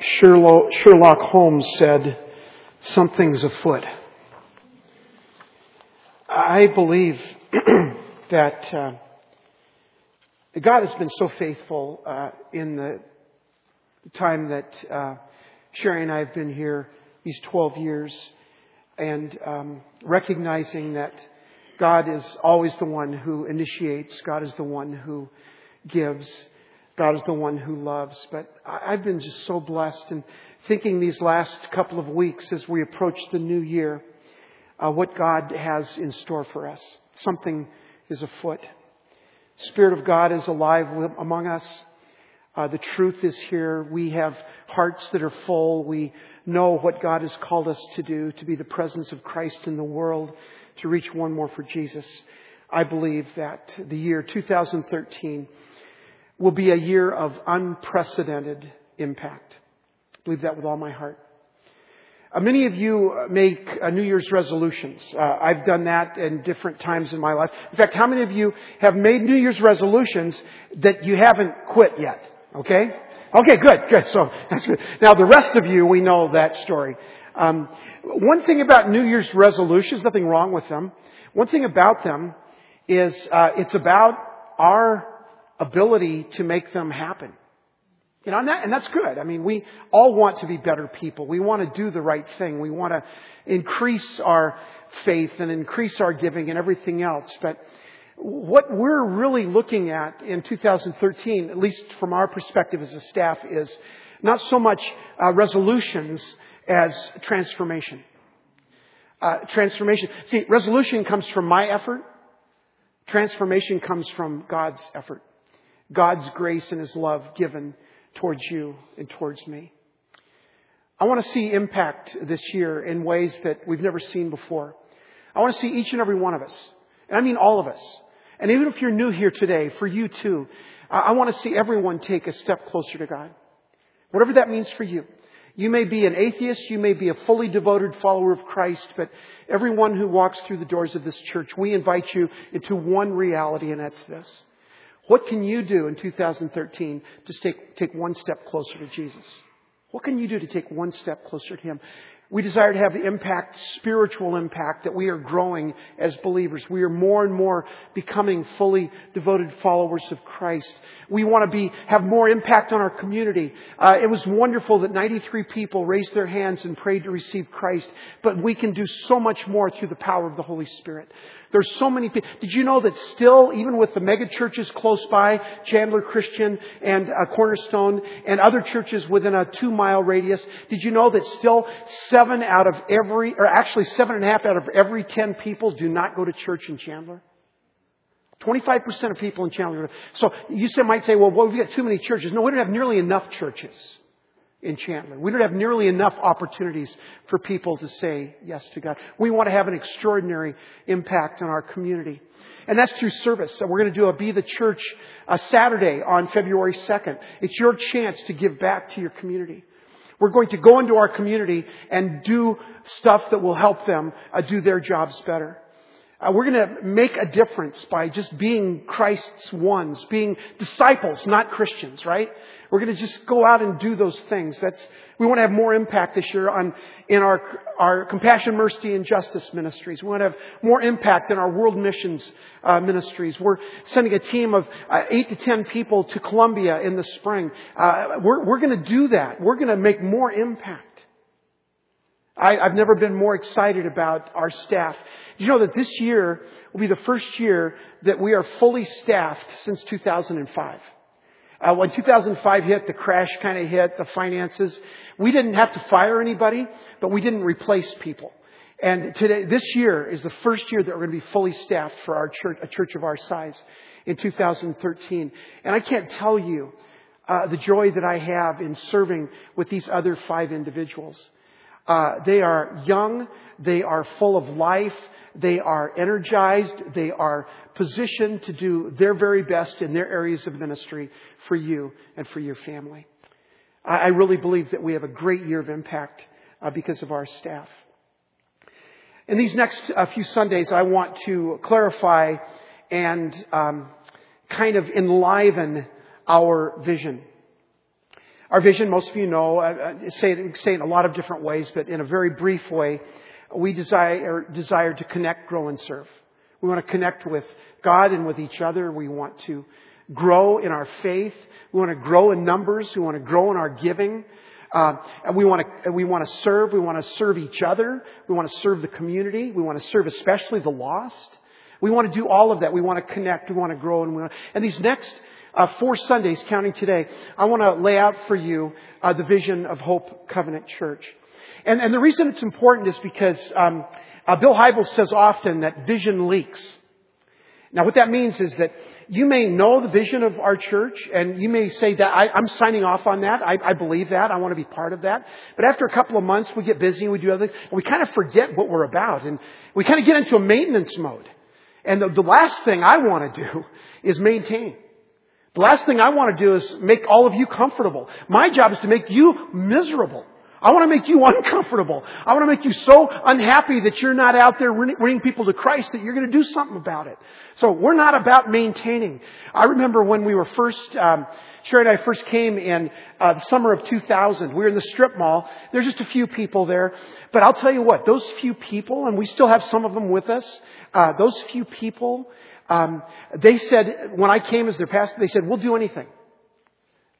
Sherlock Holmes said, something's afoot. I believe that uh, God has been so faithful uh, in the time that uh, Sherry and I have been here, these 12 years, and um, recognizing that God is always the one who initiates, God is the one who gives, God is the one who loves. But I've been just so blessed and thinking these last couple of weeks as we approach the new year, uh, what God has in store for us. Something is afoot. Spirit of God is alive among us. Uh, the truth is here. We have hearts that are full. We know what God has called us to do, to be the presence of Christ in the world, to reach one more for Jesus. I believe that the year 2013 will be a year of unprecedented impact. I believe that with all my heart. Uh, many of you make uh, New Year's resolutions. Uh, I've done that in different times in my life. In fact, how many of you have made New Year's resolutions that you haven't quit yet? Okay? Okay, good, good. So that's good. Now the rest of you, we know that story. Um, one thing about New Year's resolutions, nothing wrong with them. One thing about them is uh, it's about our ability to make them happen. You know, and, that, and that's good. I mean, we all want to be better people. We want to do the right thing. We want to increase our faith and increase our giving and everything else. But what we're really looking at in 2013, at least from our perspective as a staff, is not so much uh, resolutions as transformation. Uh, transformation. See, resolution comes from my effort. Transformation comes from God's effort. God's grace and His love given towards you and towards me. I want to see impact this year in ways that we've never seen before. I want to see each and every one of us, and I mean all of us, and even if you're new here today, for you too, I want to see everyone take a step closer to God. Whatever that means for you. You may be an atheist, you may be a fully devoted follower of Christ, but everyone who walks through the doors of this church, we invite you into one reality, and that's this. What can you do in 2013 to take, take one step closer to Jesus? What can you do to take one step closer to Him? We desire to have the impact, spiritual impact, that we are growing as believers. We are more and more becoming fully devoted followers of Christ. We want to be, have more impact on our community. Uh, it was wonderful that 93 people raised their hands and prayed to receive Christ, but we can do so much more through the power of the Holy Spirit. There's so many people. Did you know that still, even with the mega churches close by, Chandler Christian and uh, Cornerstone and other churches within a two mile radius, did you know that still seven out of every, or actually seven and a half out of every ten people do not go to church in Chandler? 25% of people in Chandler. So you might say, well, well, we've got too many churches. No, we don't have nearly enough churches in Chandler. We don't have nearly enough opportunities for people to say yes to God. We want to have an extraordinary impact on our community. And that's through service. So we're going to do a Be the Church a Saturday on February 2nd. It's your chance to give back to your community. We're going to go into our community and do stuff that will help them uh, do their jobs better. Uh, we're going to make a difference by just being Christ's ones, being disciples, not Christians, right? We're going to just go out and do those things. That's, we want to have more impact this year on, in our, our compassion, mercy, and justice ministries. We want to have more impact in our world missions uh, ministries. We're sending a team of uh, eight to ten people to Colombia in the spring. Uh, we're, we're going to do that. We're going to make more impact. I, I've never been more excited about our staff. You know that this year will be the first year that we are fully staffed since 2005? Uh, when 2005 hit, the crash kind of hit, the finances. We didn't have to fire anybody, but we didn't replace people. And today, this year is the first year that we're going to be fully staffed for our church, a church of our size in 2013. And I can't tell you uh, the joy that I have in serving with these other five individuals. Uh, they are young. They are full of life. They are energized. They are positioned to do their very best in their areas of ministry for you and for your family. I, I really believe that we have a great year of impact uh, because of our staff. In these next uh, few Sundays, I want to clarify and um, kind of enliven our vision. Our vision, most of you know, uh, uh, say, it, say it in a lot of different ways, but in a very brief way, we desire, desire to connect, grow, and serve. We want to connect with God and with each other. We want to grow in our faith. We want to grow in numbers. We want to grow in our giving. Uh, and we want to we want to serve. We want to serve each other. We want to serve the community. We want to serve especially the lost. We want to do all of that. We want to connect. We want to grow, and we want, and these next uh, four Sundays, counting today, I want to lay out for you uh, the vision of Hope Covenant Church. And, and the reason it's important is because um, uh, Bill Hybels says often that vision leaks. Now, what that means is that you may know the vision of our church, and you may say that I, am signing off on that. I, I, believe that. I want to be part of that. But after a couple of months, we get busy and we do other things, and we kind of forget what we're about, and we kind of get into a maintenance mode. And the, the last thing I want to do is maintain. The last thing I want to do is make all of you comfortable. My job is to make you miserable. I want to make you uncomfortable. I want to make you so unhappy that you're not out there bringing people to Christ that you're going to do something about it. So we're not about maintaining. I remember when we were first, um, Sherry and I first came in uh, the summer of 2000. We were in the strip mall. There's just a few people there. But I'll tell you what, those few people, and we still have some of them with us, uh, those few people, um, they said, when I came as their pastor, they said, we'll do anything.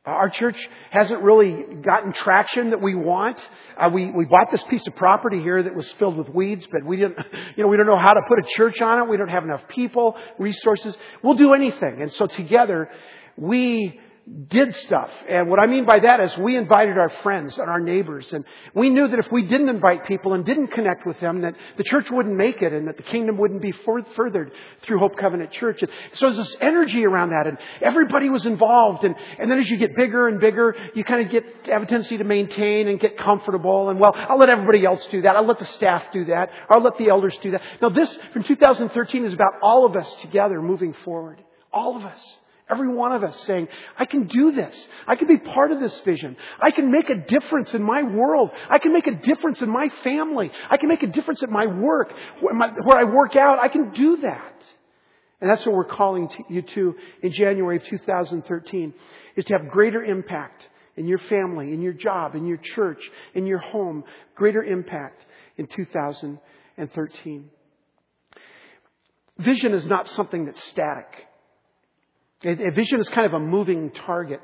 Our church hasn't really gotten traction that we want. Uh, we, we bought this piece of property here that was filled with weeds, but we didn't, you know, we don't know how to put a church on it. We don't have enough people, resources. We'll do anything. And so together, we did stuff. And what I mean by that is we invited our friends and our neighbors. And we knew that if we didn't invite people and didn't connect with them, that the church wouldn't make it and that the kingdom wouldn't be furthered through Hope Covenant Church. And so there's this energy around that and everybody was involved. And, and then as you get bigger and bigger, you kind of get, have a tendency to maintain and get comfortable. And well, I'll let everybody else do that. I'll let the staff do that. I'll let the elders do that. Now this from 2013 is about all of us together moving forward. All of us. Every one of us saying, I can do this. I can be part of this vision. I can make a difference in my world. I can make a difference in my family. I can make a difference at my work, where I work out. I can do that. And that's what we're calling you to in January of 2013, is to have greater impact in your family, in your job, in your church, in your home, greater impact in 2013. Vision is not something that's static. A vision is kind of a moving target.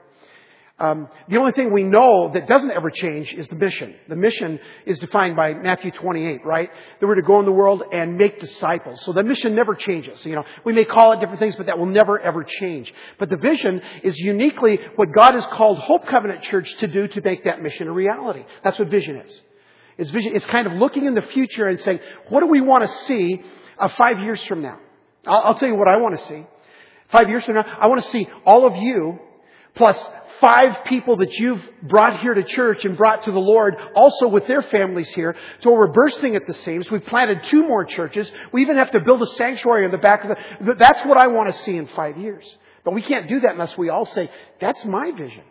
Um, the only thing we know that doesn't ever change is the mission. The mission is defined by Matthew 28, right? That we're to go in the world and make disciples. So the mission never changes. You know, we may call it different things, but that will never ever change. But the vision is uniquely what God has called Hope Covenant Church to do to make that mission a reality. That's what vision is. It's vision. It's kind of looking in the future and saying, what do we want to see uh, five years from now? I'll, I'll tell you what I want to see. Five years from now, I want to see all of you plus five people that you've brought here to church and brought to the Lord, also with their families here. So we're bursting at the seams. We've planted two more churches. We even have to build a sanctuary in the back of the, that's what I want to see in five years. But we can't do that unless we all say, that's my vision.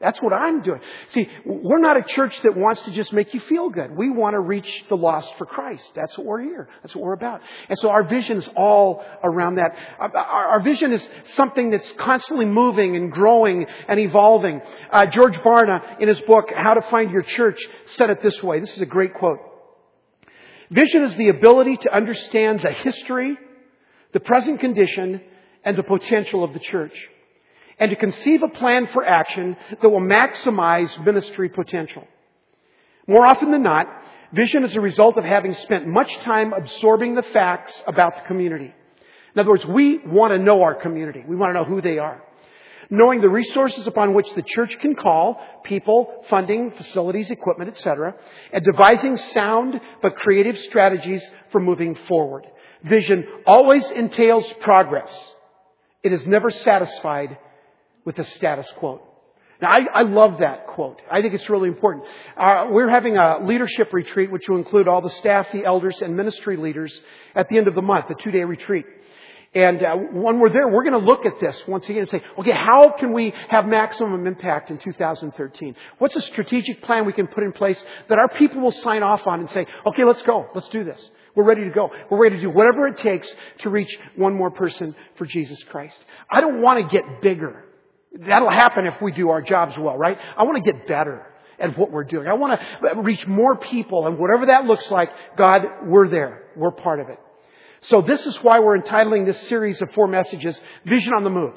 That's what I'm doing. See, we're not a church that wants to just make you feel good. We want to reach the lost for Christ. That's what we're here. That's what we're about. And so our vision is all around that. Our vision is something that's constantly moving and growing and evolving. Uh, George Barna, in his book, How to Find Your Church, said it this way. This is a great quote. Vision is the ability to understand the history, the present condition, and the potential of the church and to conceive a plan for action that will maximize ministry potential. More often than not, vision is a result of having spent much time absorbing the facts about the community. In other words, we want to know our community. We want to know who they are. Knowing the resources upon which the church can call, people, funding, facilities, equipment, etc., and devising sound but creative strategies for moving forward. Vision always entails progress. It is never satisfied with the status quo. Now, I, I love that quote. I think it's really important. Uh, we're having a leadership retreat, which will include all the staff, the elders, and ministry leaders at the end of the month, a two-day retreat. And uh, when we're there, we're going to look at this once again and say, okay, how can we have maximum impact in 2013? What's a strategic plan we can put in place that our people will sign off on and say, okay, let's go. Let's do this. We're ready to go. We're ready to do whatever it takes to reach one more person for Jesus Christ. I don't want to get bigger. That'll happen if we do our jobs well, right? I want to get better at what we're doing. I want to reach more people and whatever that looks like, God, we're there. We're part of it. So this is why we're entitling this series of four messages, Vision on the Move.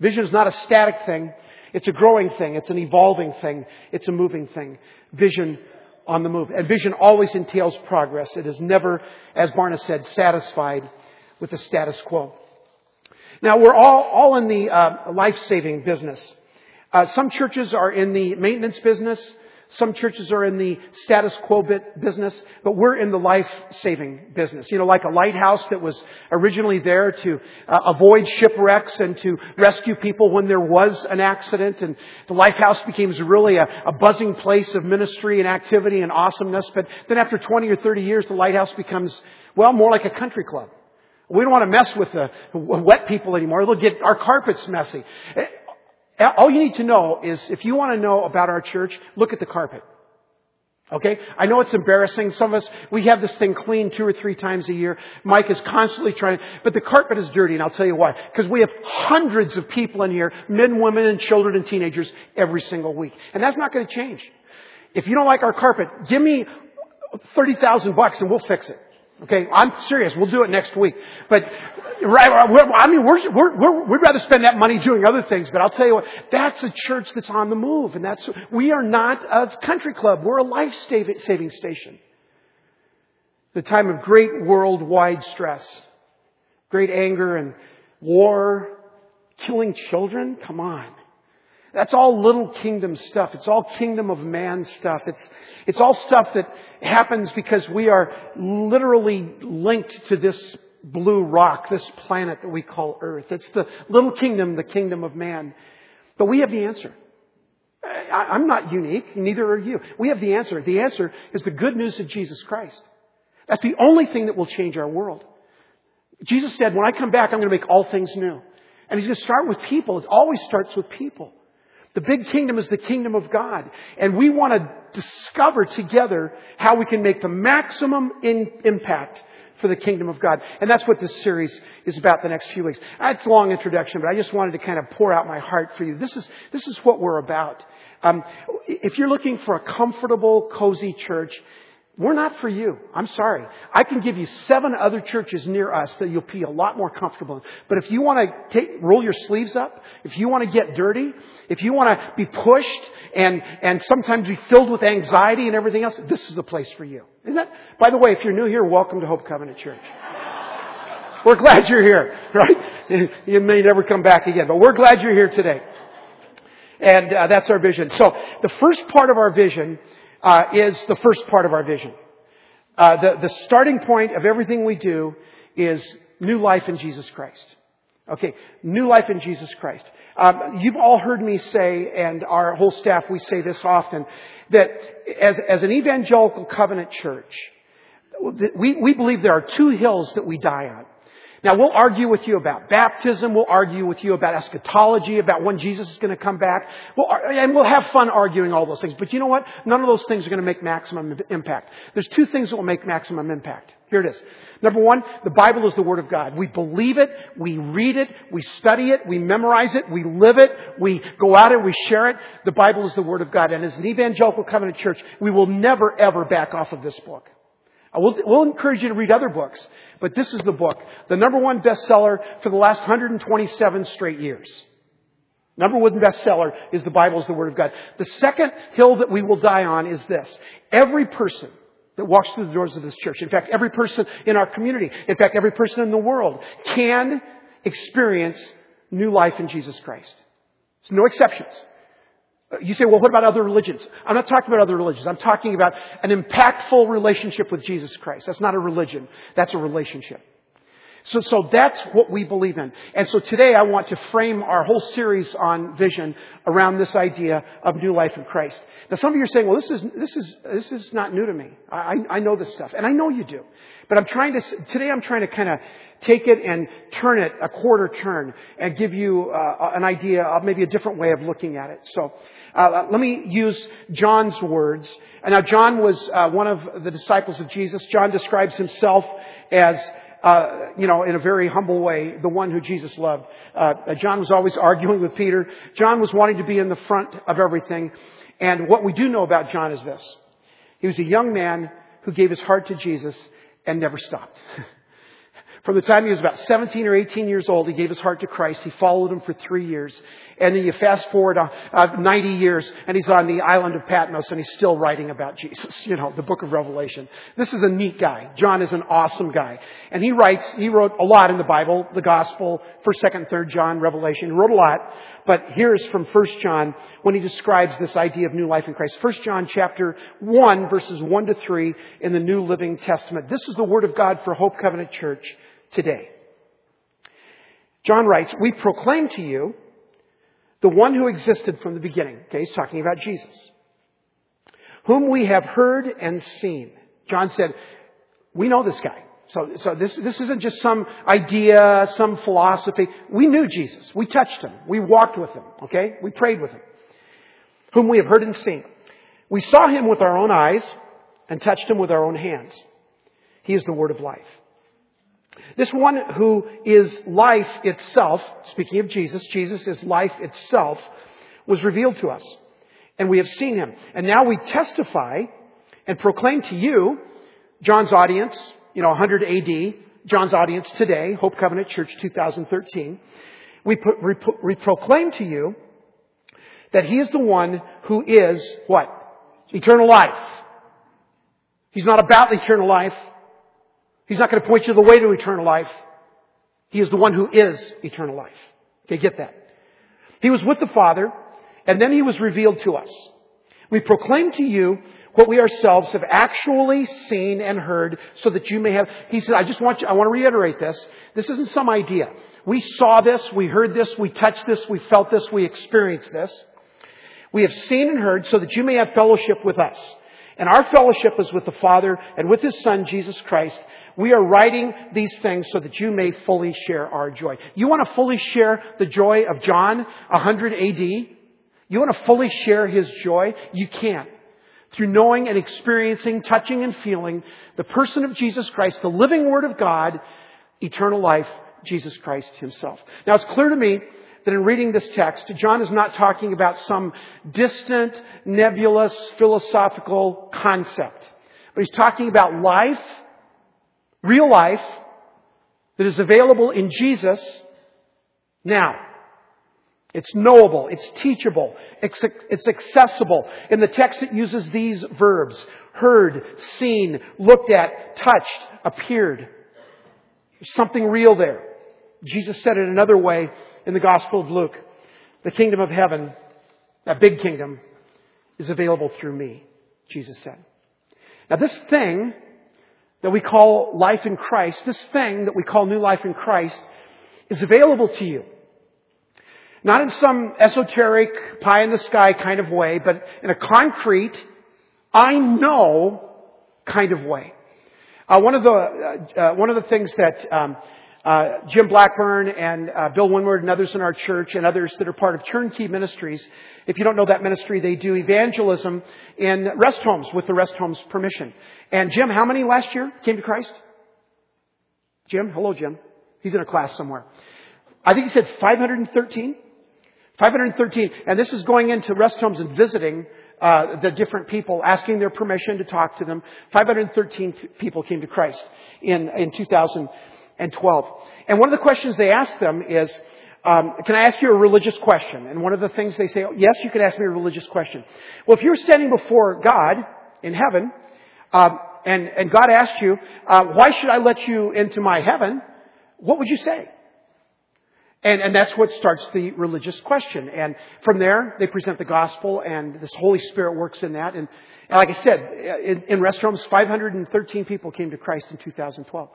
Vision is not a static thing. It's a growing thing. It's an evolving thing. It's a moving thing. Vision on the move. And vision always entails progress. It is never, as Barna said, satisfied with the status quo. Now we're all, all in the uh, life-saving business. Uh, some churches are in the maintenance business. Some churches are in the status quo bit business, but we're in the life-saving business. You know, like a lighthouse that was originally there to uh, avoid shipwrecks and to rescue people when there was an accident. And the lighthouse became really a, a buzzing place of ministry and activity and awesomeness. But then after 20 or 30 years, the lighthouse becomes, well, more like a country club. We don't want to mess with the wet people anymore. They'll get our carpets messy. Eh, eh, all you need to know is if you want to know about our church, look at the carpet. Okay? I know it's embarrassing. Some of us, we have this thing cleaned two or three times a year. Mike is constantly trying, but the carpet is dirty and I'll tell you why. Because we have hundreds of people in here, men, women, and children and teenagers every single week. And that's not going to change. If you don't like our carpet, give me 30,000 bucks and we'll fix it. Okay, I'm serious. We'll do it next week. But right, I mean, we're, we're, we're, we'd rather spend that money doing other things. But I'll tell you what, that's a church that's on the move, and that's we are not a country club. We're a life saving station. The time of great worldwide stress, great anger and war, killing children. Come on. That's all little kingdom stuff. It's all kingdom of man stuff. It's, it's all stuff that happens because we are literally linked to this blue rock, this planet that we call Earth. It's the little kingdom, the kingdom of man. But we have the answer. I'm not unique, neither are you. We have the answer. The answer is the good news of Jesus Christ. That's the only thing that will change our world. Jesus said, when I come back, I'm going to make all things new. And he's going to start with people. It always starts with people. The big kingdom is the kingdom of God. And we want to discover together how we can make the maximum in impact for the kingdom of God. And that's what this series is about the next few weeks. It's a long introduction, but I just wanted to kind of pour out my heart for you. This is, this is what we're about. Um, if you're looking for a comfortable, cozy church, we're not for you. I'm sorry. I can give you seven other churches near us that you'll be a lot more comfortable in. But if you want to take, roll your sleeves up, if you want to get dirty, if you want to be pushed and, and sometimes be filled with anxiety and everything else, this is the place for you. Isn't that? By the way, if you're new here, welcome to Hope Covenant Church. We're glad you're here, right? You may never come back again, but we're glad you're here today. And uh, that's our vision. So the first part of our vision uh, is the first part of our vision. Uh, the, the starting point of everything we do is new life in Jesus Christ. Okay, new life in Jesus Christ. Um, you've all heard me say, and our whole staff, we say this often, that as, as an evangelical covenant church, we, we believe there are two hills that we die on. Now we'll argue with you about baptism. We'll argue with you about eschatology, about when Jesus is going to come back. We'll, and we'll have fun arguing all those things. But you know what? None of those things are going to make maximum impact. There's two things that will make maximum impact. Here it is. Number one, the Bible is the Word of God. We believe it, we read it, we study it, we memorize it, we live it, we go out and we share it. The Bible is the Word of God. And as an evangelical covenant church, we will never ever back off of this book. We'll, we'll, encourage you to read other books, but this is the book. The number one bestseller for the last 127 straight years. Number one bestseller is the Bible is the Word of God. The second hill that we will die on is this. Every person that walks through the doors of this church, in fact, every person in our community, in fact, every person in the world can experience new life in Jesus Christ. There's no exceptions. Uh, you say, well, what about other religions? I'm not talking about other religions. I'm talking about an impactful relationship with Jesus Christ. That's not a religion. That's a relationship. So, so that's what we believe in. And so today I want to frame our whole series on vision around this idea of new life in Christ. Now some of you are saying, well, this is, this is, this is not new to me. I, I know this stuff. And I know you do. But I'm trying to, today I'm trying to kind of take it and turn it a quarter turn and give you uh, an idea of maybe a different way of looking at it. So, uh, let me use John's words. And now John was uh, one of the disciples of Jesus. John describes himself as uh, you know, in a very humble way, the one who Jesus loved. Uh, John was always arguing with Peter. John was wanting to be in the front of everything. And what we do know about John is this. He was a young man who gave his heart to Jesus and never stopped. From the time he was about 17 or 18 years old, he gave his heart to Christ. He followed him for three years. And then you fast forward uh, uh, 90 years, and he's on the island of Patmos, and he's still writing about Jesus. You know, the book of Revelation. This is a neat guy. John is an awesome guy. And he writes, he wrote a lot in the Bible, the Gospel, 1st, 2nd, 3rd John, Revelation. He wrote a lot. But here's from 1 John when he describes this idea of new life in Christ. 1 John chapter 1, verses 1 to 3 in the New Living Testament. This is the Word of God for Hope Covenant Church today. John writes, We proclaim to you the one who existed from the beginning. Okay, he's talking about Jesus. Whom we have heard and seen. John said, We know this guy. So, so this, this isn't just some idea, some philosophy. We knew Jesus. We touched him. We walked with him. Okay? We prayed with him. Whom we have heard and seen. We saw him with our own eyes and touched him with our own hands. He is the word of life. This one who is life itself, speaking of Jesus, Jesus is life itself, was revealed to us. And we have seen him. And now we testify and proclaim to you, John's audience, you know, 100 AD, John's audience today, Hope Covenant Church 2013. We, put, we, we proclaim to you that he is the one who is what? Eternal life. He's not about eternal life. He's not going to point you the way to eternal life. He is the one who is eternal life. Okay, get that. He was with the Father, and then He was revealed to us. We proclaim to you what we ourselves have actually seen and heard so that you may have, he said, I just want you, I want to reiterate this. This isn't some idea. We saw this, we heard this, we touched this, we felt this, we experienced this. We have seen and heard so that you may have fellowship with us. And our fellowship is with the Father and with His Son, Jesus Christ. We are writing these things so that you may fully share our joy. You want to fully share the joy of John 100 AD? You want to fully share his joy? You can't. Through knowing and experiencing, touching and feeling the person of Jesus Christ, the living Word of God, eternal life, Jesus Christ himself. Now it's clear to me that in reading this text, John is not talking about some distant, nebulous, philosophical concept. But he's talking about life real life that is available in Jesus now. It's knowable. It's teachable. It's, it's accessible. In the text, it uses these verbs. Heard, seen, looked at, touched, appeared. There's something real there. Jesus said it another way in the Gospel of Luke. The kingdom of heaven, that big kingdom, is available through me, Jesus said. Now this thing that we call life in Christ, this thing that we call new life in Christ, is available to you. Not in some esoteric, pie in the sky kind of way, but in a concrete, I know kind of way. Uh, one of the uh, uh, one of the things that um, uh, Jim Blackburn and uh, Bill Winward and others in our church and others that are part of Turnkey Ministries. If you don't know that ministry, they do evangelism in rest homes with the rest homes permission. And Jim, how many last year came to Christ? Jim, hello Jim. He's in a class somewhere. I think he said 513. 513. And this is going into rest homes and visiting uh, the different people, asking their permission to talk to them. 513 people came to Christ in, in 2000 and 12. And one of the questions they ask them is, um, can I ask you a religious question? And one of the things they say, oh, yes, you can ask me a religious question. Well, if you're standing before God in heaven, um, and, and God asked you, uh, why should I let you into my heaven? What would you say? And, and that's what starts the religious question. And from there, they present the gospel, and this Holy Spirit works in that. And, and like I said, in, in rest homes, 513 people came to Christ in 2012.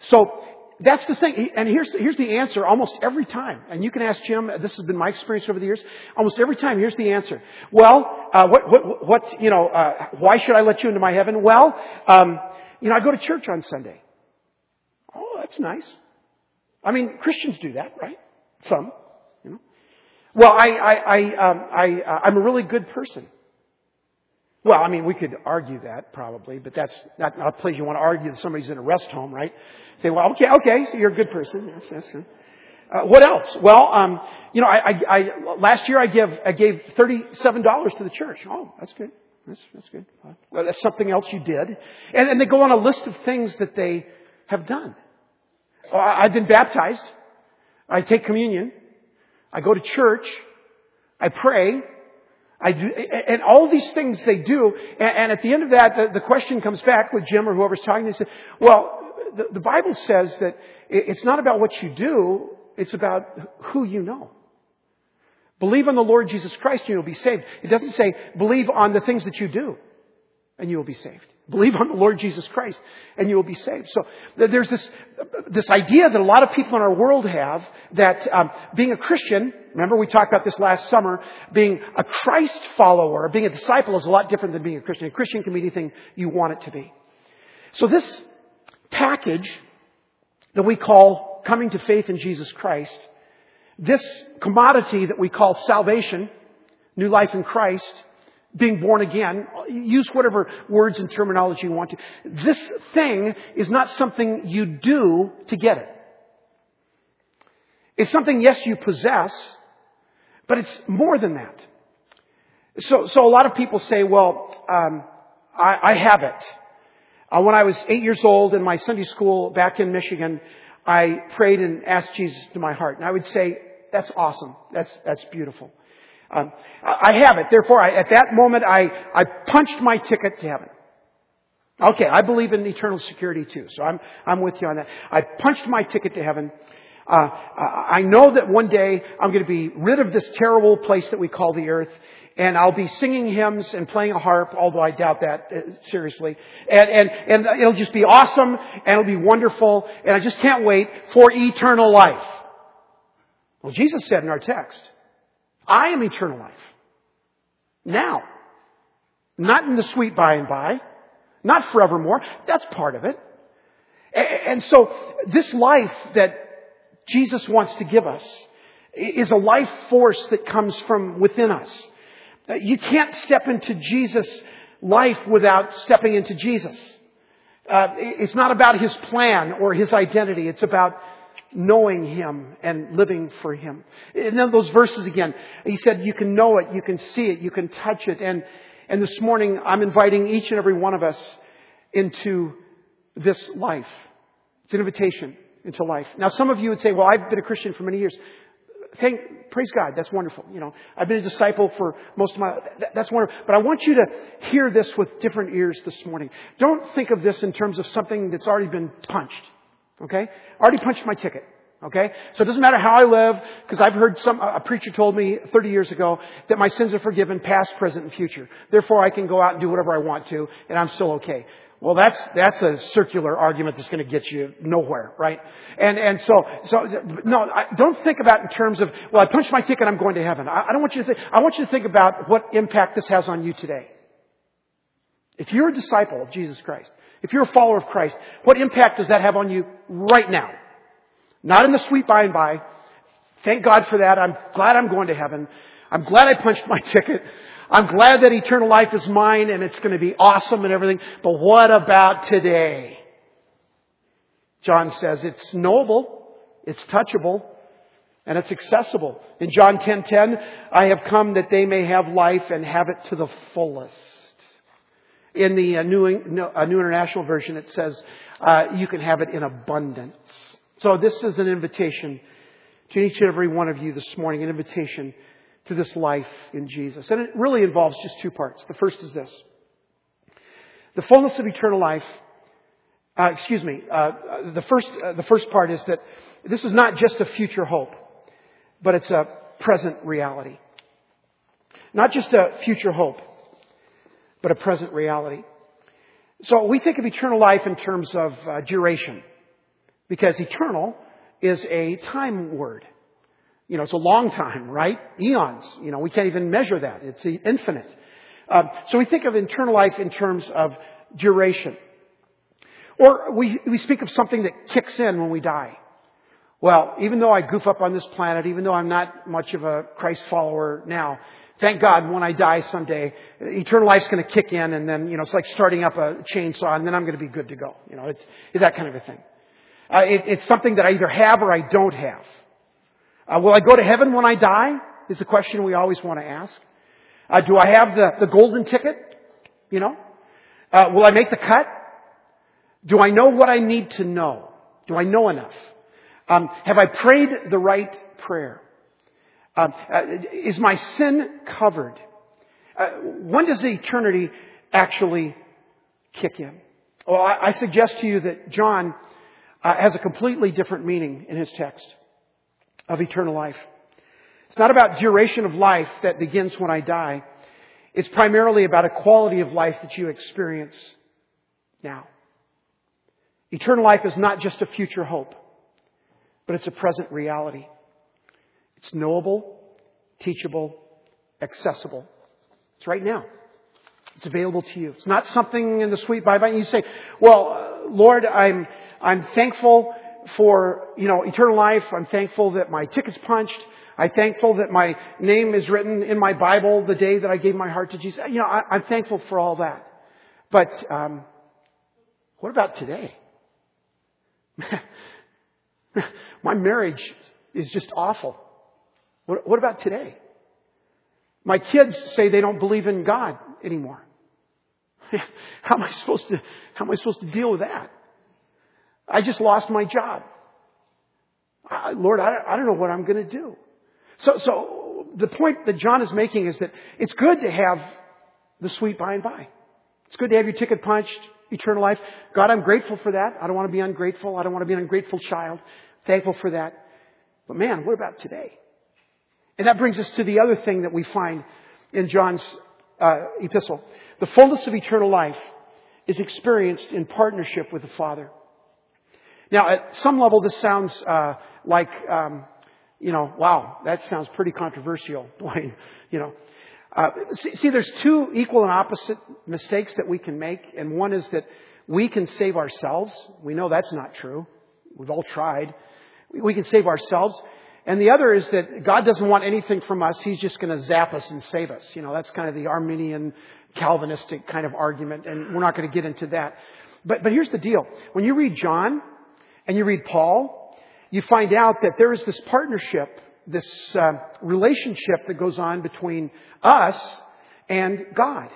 So that's the thing. And here's, here's the answer almost every time. And you can ask Jim, this has been my experience over the years. Almost every time, here's the answer. Well, uh, what, what, what, you know, uh, why should I let you into my heaven? Well, um, you know, I go to church on Sunday. Oh, that's nice. I mean, Christians do that, right? Some, you know. Well, I, I, I, um, I, uh, I'm a really good person. Well, I mean, we could argue that probably, but that's not, not a place you want to argue that somebody's in a rest home, right? Say, well, okay, okay, so you're a good person. Yes, that's good. Uh, what else? Well, um, you know, I, I, I, last year I gave I gave thirty-seven dollars to the church. Oh, that's good. That's that's good. Well, that's something else you did, and, and they go on a list of things that they have done. Oh, I've been baptized. I take communion. I go to church. I pray. I do, and all these things they do, and, at the end of that, the, the, question comes back with Jim or whoever's talking. They say, "Well, the, the Bible says that it's not about what you do; it's about who you know. Believe on the Lord Jesus Christ, and you'll be saved. It doesn't say believe on the things that you do, and you will be saved. Believe on the Lord Jesus Christ and you will be saved. So there's this, this idea that a lot of people in our world have that um, being a Christian, remember we talked about this last summer, being a Christ follower, being a disciple is a lot different than being a Christian. A Christian can be anything you want it to be. So this package that we call coming to faith in Jesus Christ, this commodity that we call salvation, new life in Christ, being born again, use whatever words and terminology you want to. This thing is not something you do to get it. It's something, yes, you possess, but it's more than that. So, so a lot of people say, well, um, I, I, have it. Uh, when I was eight years old in my Sunday school back in Michigan, I prayed and asked Jesus to my heart. And I would say, that's awesome. That's, that's beautiful. Um, I have it. Therefore, I, at that moment, I, I punched my ticket to heaven. Okay, I believe in eternal security too, so I'm, I'm with you on that. I punched my ticket to heaven. Uh, I know that one day I'm going to be rid of this terrible place that we call the earth, and I'll be singing hymns and playing a harp, although I doubt that, uh, seriously. And, and, and it'll just be awesome, and it'll be wonderful, and I just can't wait for eternal life. Well, Jesus said in our text, I am eternal life. Now. Not in the sweet by and by. Not forevermore. That's part of it. And so this life that Jesus wants to give us is a life force that comes from within us. You can't step into Jesus' life without stepping into Jesus. Uh, it's not about his plan or his identity. It's about knowing Him and living for Him. And then those verses again, He said you can know it, you can see it, you can touch it. And, and this morning I'm inviting each and every one of us into this life. It's an invitation into life. Now some of you would say, well, I've been a Christian for many years. Thank, praise God, that's wonderful. You know, I've been a disciple for most of my, that, that's wonderful. But I want you to hear this with different ears this morning. Don't think of this in terms of something that's already been punched. Okay? I already punched my ticket. Okay? So it doesn't matter how I live, because I've heard some, a preacher told me 30 years ago that my sins are forgiven past, present, and future. Therefore I can go out and do whatever I want to, and I'm still okay. Well, that's, that's a circular argument that's going to get you nowhere, right? And, and so, so, no, I, don't think about in terms of, well, I punched my ticket, I'm going to heaven. I, I don't want you to think, I want you to think about what impact this has on you today. If you're a disciple of Jesus Christ, if you're a follower of Christ, what impact does that have on you right now? Not in the sweet by and by. Thank God for that. I'm glad I'm going to heaven. I'm glad I punched my ticket. I'm glad that eternal life is mine and it's going to be awesome and everything. But what about today? John says it's knowable, it's touchable, and it's accessible. In John 10:10, I have come that they may have life and have it to the fullest. In the uh, New, uh, New International Version, it says, uh, you can have it in abundance. So this is an invitation to each and every one of you this morning, an invitation to this life in Jesus. And it really involves just two parts. The first is this. The fullness of eternal life, uh, excuse me, uh, the, first, uh, the first part is that this is not just a future hope, but it's a present reality. Not just a future hope, but a present reality. So we think of eternal life in terms of uh, duration, because eternal is a time word. You know, it's a long time, right? Eons. You know, we can't even measure that. It's infinite. Uh, so we think of eternal life in terms of duration. Or we, we speak of something that kicks in when we die. Well, even though I goof up on this planet, even though I'm not much of a Christ follower now, thank God when I die someday, eternal life's going to kick in and then, you know, it's like starting up a chainsaw and then I'm going to be good to go. You know, it's, it's that kind of a thing. Uh, it, it's something that I either have or I don't have. Uh, will I go to heaven when I die? Is the question we always want to ask. Uh, do I have the, the golden ticket? You know? Uh, will I make the cut? Do I know what I need to know? Do I know enough? Um, have I prayed the right prayer? Um, uh, is my sin covered? Uh, when does eternity actually kick in? Well, I, I suggest to you that John uh, has a completely different meaning in his text of eternal life. It's not about duration of life that begins when I die. It's primarily about a quality of life that you experience now. Eternal life is not just a future hope, but it's a present reality. It's knowable, teachable, accessible. It's right now. It's available to you. It's not something in the sweet by by. You say, well, Lord, I'm, I'm thankful for, you know, eternal life. I'm thankful that my ticket's punched. I'm thankful that my name is written in my Bible the day that I gave my heart to Jesus. You know, I, am thankful for all that. But um, what about today? my marriage is just awful. What, what about today? My kids say they don't believe in God anymore. how am I supposed to? How am I supposed to deal with that? I just lost my job. Lord, I, I don't know what I'm going to do. So, so the point that John is making is that it's good to have the sweet by and by. It's good to have your ticket punched, eternal life. God, I'm grateful for that. I don't want to be ungrateful. I don't want to be an ungrateful child. Thankful for that. But man, what about today? And that brings us to the other thing that we find in John's uh, epistle. The fullness of eternal life is experienced in partnership with the Father. Now, at some level, this sounds uh, like um, you know, wow, that sounds pretty controversial, Dwayne. You know, uh, see, see, there's two equal and opposite mistakes that we can make, and one is that we can save ourselves. We know that's not true. We've all tried. We can save ourselves. And the other is that God doesn't want anything from us. He's just going to zap us and save us. You know, that's kind of the Arminian Calvinistic kind of argument, and we're not going to get into that. But, but here's the deal. When you read John and you read Paul, you find out that there is this partnership, this uh, relationship that goes on between us and God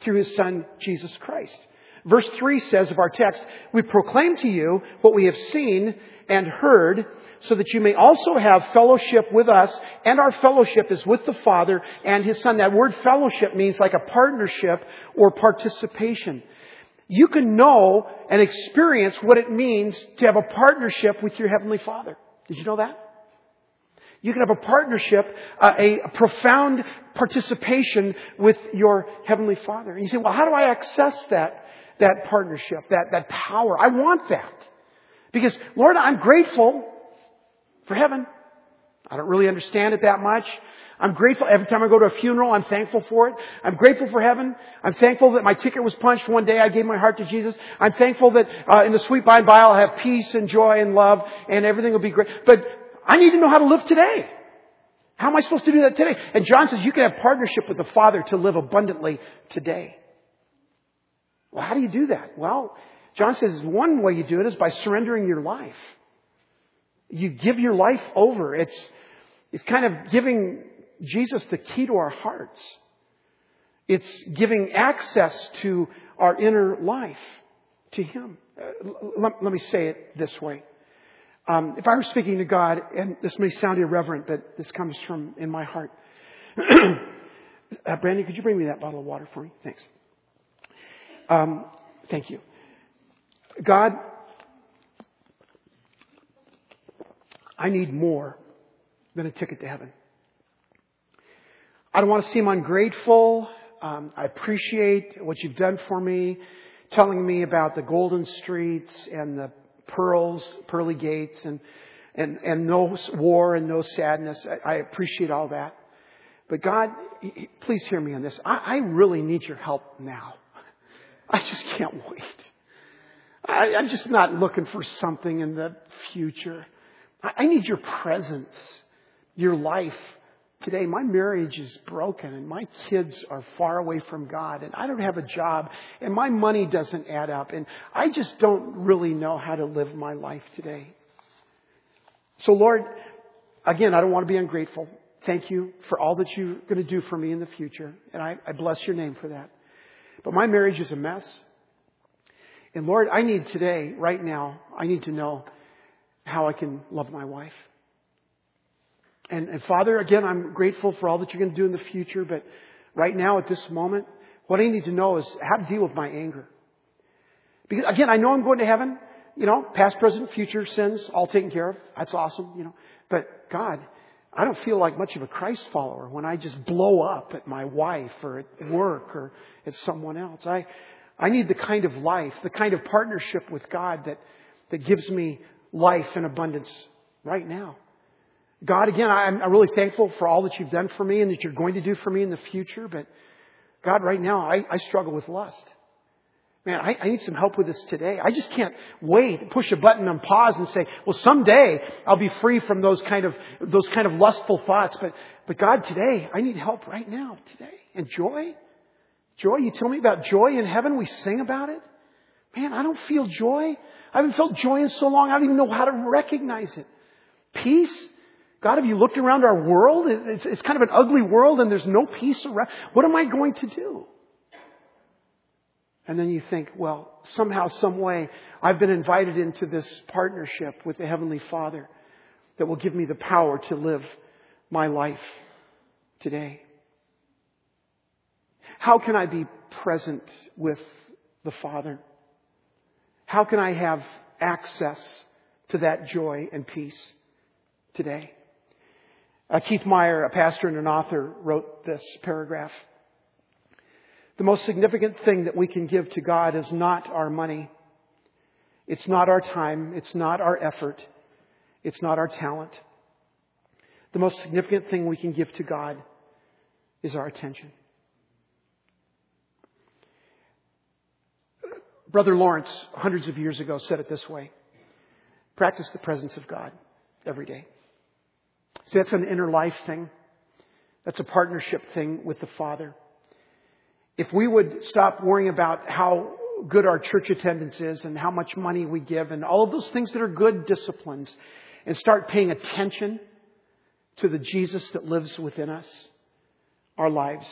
through His Son, Jesus Christ. Verse 3 says of our text, We proclaim to you what we have seen and heard, so that you may also have fellowship with us, and our fellowship is with the Father and His Son. That word fellowship means like a partnership or participation you can know and experience what it means to have a partnership with your Heavenly Father. Did you know that? You can have a partnership, uh, a, profound participation with your Heavenly Father. And you say, well, how do I access that, that partnership, that, that power? I want that. Because, Lord, I'm grateful for heaven. I don't really understand it that much. I'm grateful every time I go to a funeral. I'm thankful for it. I'm grateful for heaven. I'm thankful that my ticket was punched one day. I gave my heart to Jesus. I'm thankful that uh, in the sweet by and by I'll have peace and joy and love and everything will be great. But I need to know how to live today. How am I supposed to do that today? And John says you can have partnership with the Father to live abundantly today. Well, how do you do that? Well, John says one way you do it is by surrendering your life. You give your life over. It's, it's kind of giving Jesus the key to our hearts. It's giving access to our inner life to Him. Uh, let, let, me say it this way. Um, if I were speaking to God, and this may sound irreverent, but this comes from in my heart. uh, Brandon, could you bring me that bottle of water for me? Thanks. Um, thank you. God, I need more than a ticket to heaven. I don't want to seem ungrateful. Um, I appreciate what you've done for me, telling me about the golden streets and the pearls, pearly gates, and and and no war and no sadness. I, I appreciate all that. But God, please hear me on this. I, I really need your help now. I just can't wait. I, I'm just not looking for something in the future. I, I need your presence, your life today my marriage is broken and my kids are far away from God and I don't have a job and my money doesn't add up and I just don't really know how to live my life today. So Lord, again, I don't want to be ungrateful. Thank you for all that you're going to do for me in the future. And I, I bless your name for that. But my marriage is a mess. And Lord, I need today, right now, I need to know how I can love my wife. And, and Father, again, I'm grateful for all that you're going to do in the future, but right now at this moment, what I need to know is how to deal with my anger. Because again, I know I'm going to heaven, you know, past, present, future sins, all taken care of. That's awesome, you know. But God, I don't feel like much of a Christ follower when I just blow up at my wife or at work or at someone else. I, I need the kind of life, the kind of partnership with God that, that gives me life in abundance right now. God, again, I'm really thankful for all that you've done for me and that you're going to do for me in the future. But God, right now, I, I struggle with lust. Man, I, I, need some help with this today. I just can't wait, push a button and pause and say, well, someday I'll be free from those kind of, those kind of lustful thoughts. But, but God, today, I need help right now, today. And joy? Joy? You tell me about joy in heaven? We sing about it? Man, I don't feel joy. I haven't felt joy in so long, I don't even know how to recognize it. Peace? God, have you looked around our world? It's, it's kind of an ugly world and there's no peace around. What am I going to do? And then you think, well, somehow, some way, I've been invited into this partnership with the Heavenly Father that will give me the power to live my life today. How can I be present with the Father? How can I have access to that joy and peace today? Uh, Keith Meyer, a pastor and an author, wrote this paragraph. The most significant thing that we can give to God is not our money. It's not our time. It's not our effort. It's not our talent. The most significant thing we can give to God is our attention. Brother Lawrence, hundreds of years ago, said it this way practice the presence of God every day. See, that's an inner life thing. That's a partnership thing with the Father. If we would stop worrying about how good our church attendance is and how much money we give and all of those things that are good disciplines and start paying attention to the Jesus that lives within us, our lives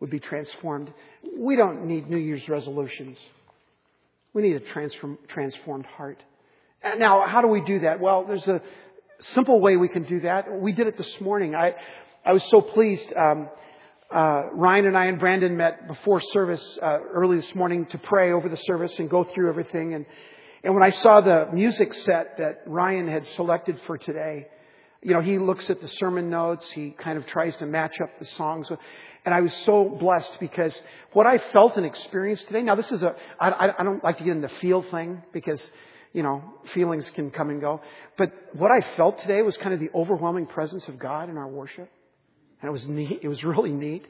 would be transformed. We don't need New Year's resolutions. We need a transform, transformed heart. Now, how do we do that? Well, there's a simple way we can do that. We did it this morning. I, I was so pleased. Um, uh, Ryan and I and Brandon met before service uh, early this morning to pray over the service and go through everything. And and when I saw the music set that Ryan had selected for today, you know, he looks at the sermon notes. He kind of tries to match up the songs. And I was so blessed because what I felt and experienced today. Now, this is a. I, I don't like to get in the feel thing because you know, feelings can come and go. But what I felt today was kind of the overwhelming presence of God in our worship. And it was neat. It was really neat.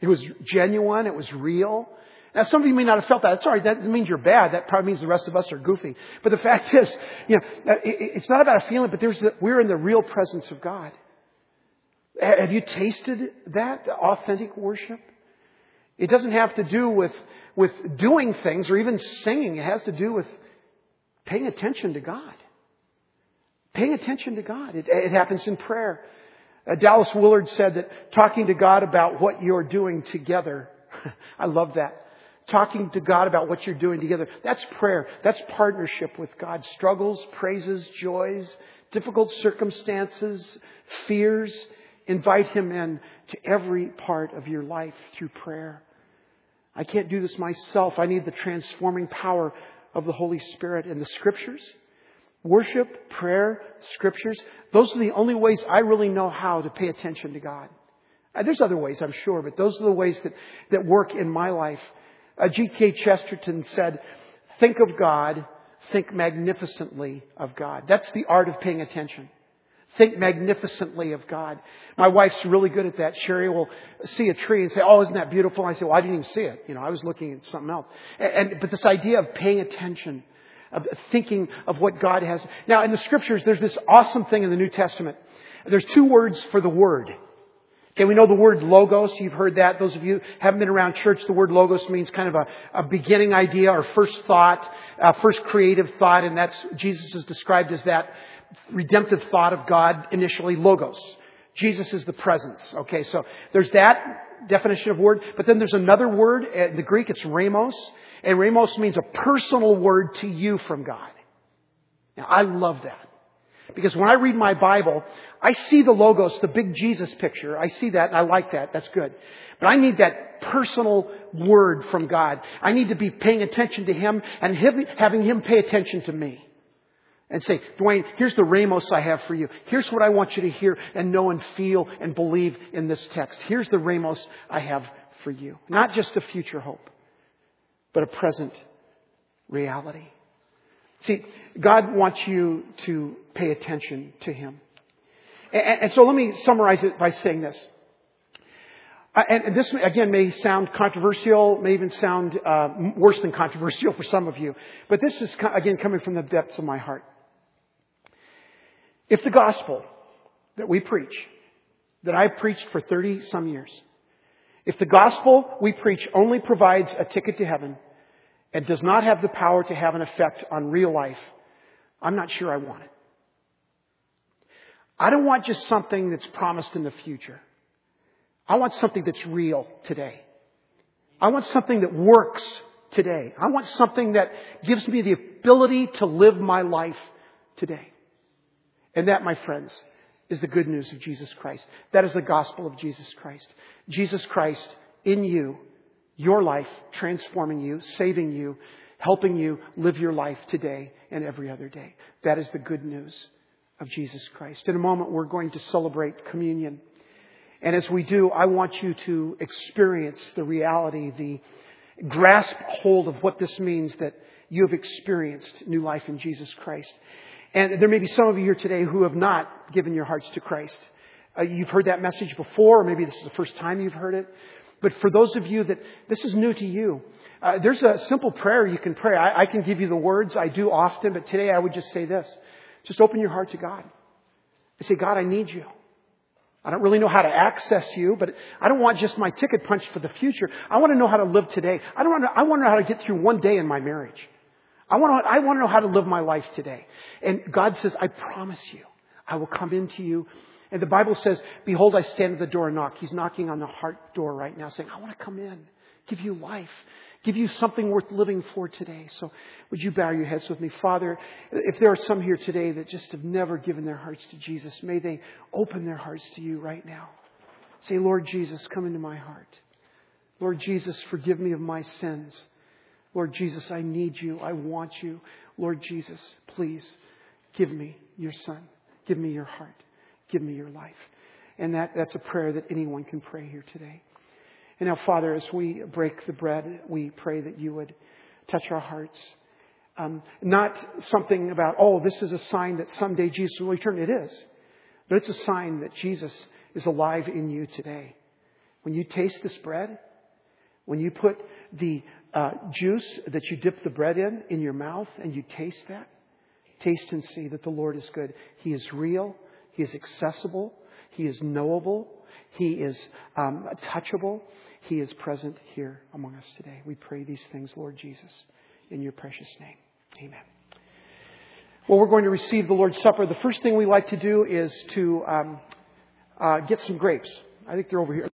It was genuine. It was real. Now, some of you may not have felt that. Sorry, that doesn't mean you're bad. That probably means the rest of us are goofy. But the fact is, you know, it's not about a feeling, but there's we're in the real presence of God. Have you tasted that, authentic worship? It doesn't have to do with, with doing things or even singing. It has to do with paying attention to God. Paying attention to God. It, it happens in prayer. Uh, Dallas Willard said that talking to God about what you're doing together, I love that. Talking to God about what you're doing together, that's prayer. That's partnership with God. Struggles, praises, joys, difficult circumstances, fears. Invite Him in to every part of your life through prayer. I can't do this myself. I need the transforming power of the Holy Spirit and the Scriptures. Worship, prayer, scriptures, those are the only ways I really know how to pay attention to God. Uh, there's other ways, I'm sure, but those are the ways that, that work in my life. Uh, G.K. Chesterton said, think of God, think magnificently of God. That's the art of paying attention. Think magnificently of God. My wife's really good at that. Sherry will see a tree and say, "Oh, isn't that beautiful?" I say, "Well, I didn't even see it. You know, I was looking at something else." And, and but this idea of paying attention of thinking of what God has. Now, in the scriptures, there's this awesome thing in the New Testament. There's two words for the word. Okay, we know the word logos. You've heard that. Those of you haven't been around church, the word logos means kind of a, a beginning idea or first thought, uh, first creative thought, and that's Jesus is described as that redemptive thought of God initially, logos. Jesus is the presence. Okay, so there's that definition of word, but then there's another word. Eh, in the Greek, it's ramos, and ramos means a personal word to you from God. Now, I love that. Because when I read my Bible, I see the logos, the big Jesus picture. I see that and I like that. That's good. But I need that personal word from God. I need to be paying attention to Him and having Him pay attention to me. And say, Dwayne, here's the Ramos I have for you. Here's what I want you to hear and know and feel and believe in this text. Here's the Ramos I have for you. Not just a future hope, but a present reality. See, God wants you to pay attention to Him. And, so let me summarize it by saying this. Uh, and this, again, may sound controversial, may even sound uh, worse than controversial for some of you. But this is, again, coming from the depths of my heart. If the gospel that we preach, that I've preached for 30 some years, if the gospel we preach only provides a ticket to heaven and does not have the power to have an effect on real life, I'm not sure I want it. I don't want just something that's promised in the future. I want something that's real today. I want something that works today. I want something that gives me the ability to live my life today. And that, my friends, is the good news of Jesus Christ. That is the gospel of Jesus Christ. Jesus Christ in you, your life, transforming you, saving you, helping you live your life today and every other day. That is the good news of Jesus Christ. In a moment, we're going to celebrate communion. And as we do, I want you to experience the reality, the grasp hold of what this means that you have experienced new life in Jesus Christ. And there may be some of you here today who have not given your hearts to Christ. Uh, you've heard that message before, or maybe this is the first time you've heard it. But for those of you that this is new to you, uh, there's a simple prayer you can pray. I, I can give you the words. I do often, but today I would just say this. Just open your heart to God. And say, God, I need you. I don't really know how to access you, but I don't want just my ticket punched for the future. I want to know how to live today. I don't want to, I want to know how to get through one day in my marriage. I want to, I want to know how to live my life today. And God says, I promise you, I will come into you. And the Bible says, behold, I stand at the door and knock. He's knocking on the heart door right now saying, I want to come in, give you life give you something worth living for today. So would you bow your heads with me? Father, if there are some here today that just have never given their hearts to Jesus, may they open their hearts to you right now. Say, Lord Jesus, come into my heart. Lord Jesus, forgive me of my sins. Lord Jesus, I need you. I want you. Lord Jesus, please give me your son. Give me your heart. Give me your life. And that, that's a prayer that anyone can pray here today. And now, Father, as we break the bread, we pray that you would touch our hearts. Um, not something about, oh, this is a sign that someday Jesus will return. It is. But it's a sign that Jesus is alive in you today. When you taste this bread, when you put the uh, juice that you dip the bread in in your mouth and you taste that, taste and see that the Lord is good. He is real. He is accessible. He is knowable. He is um, touchable. He is present here among us today. We pray these things, Lord Jesus, in your precious name. Amen. Well, we're going to receive the Lord's Supper. The first thing we like to do is to um, uh, get some grapes. I think they're over here.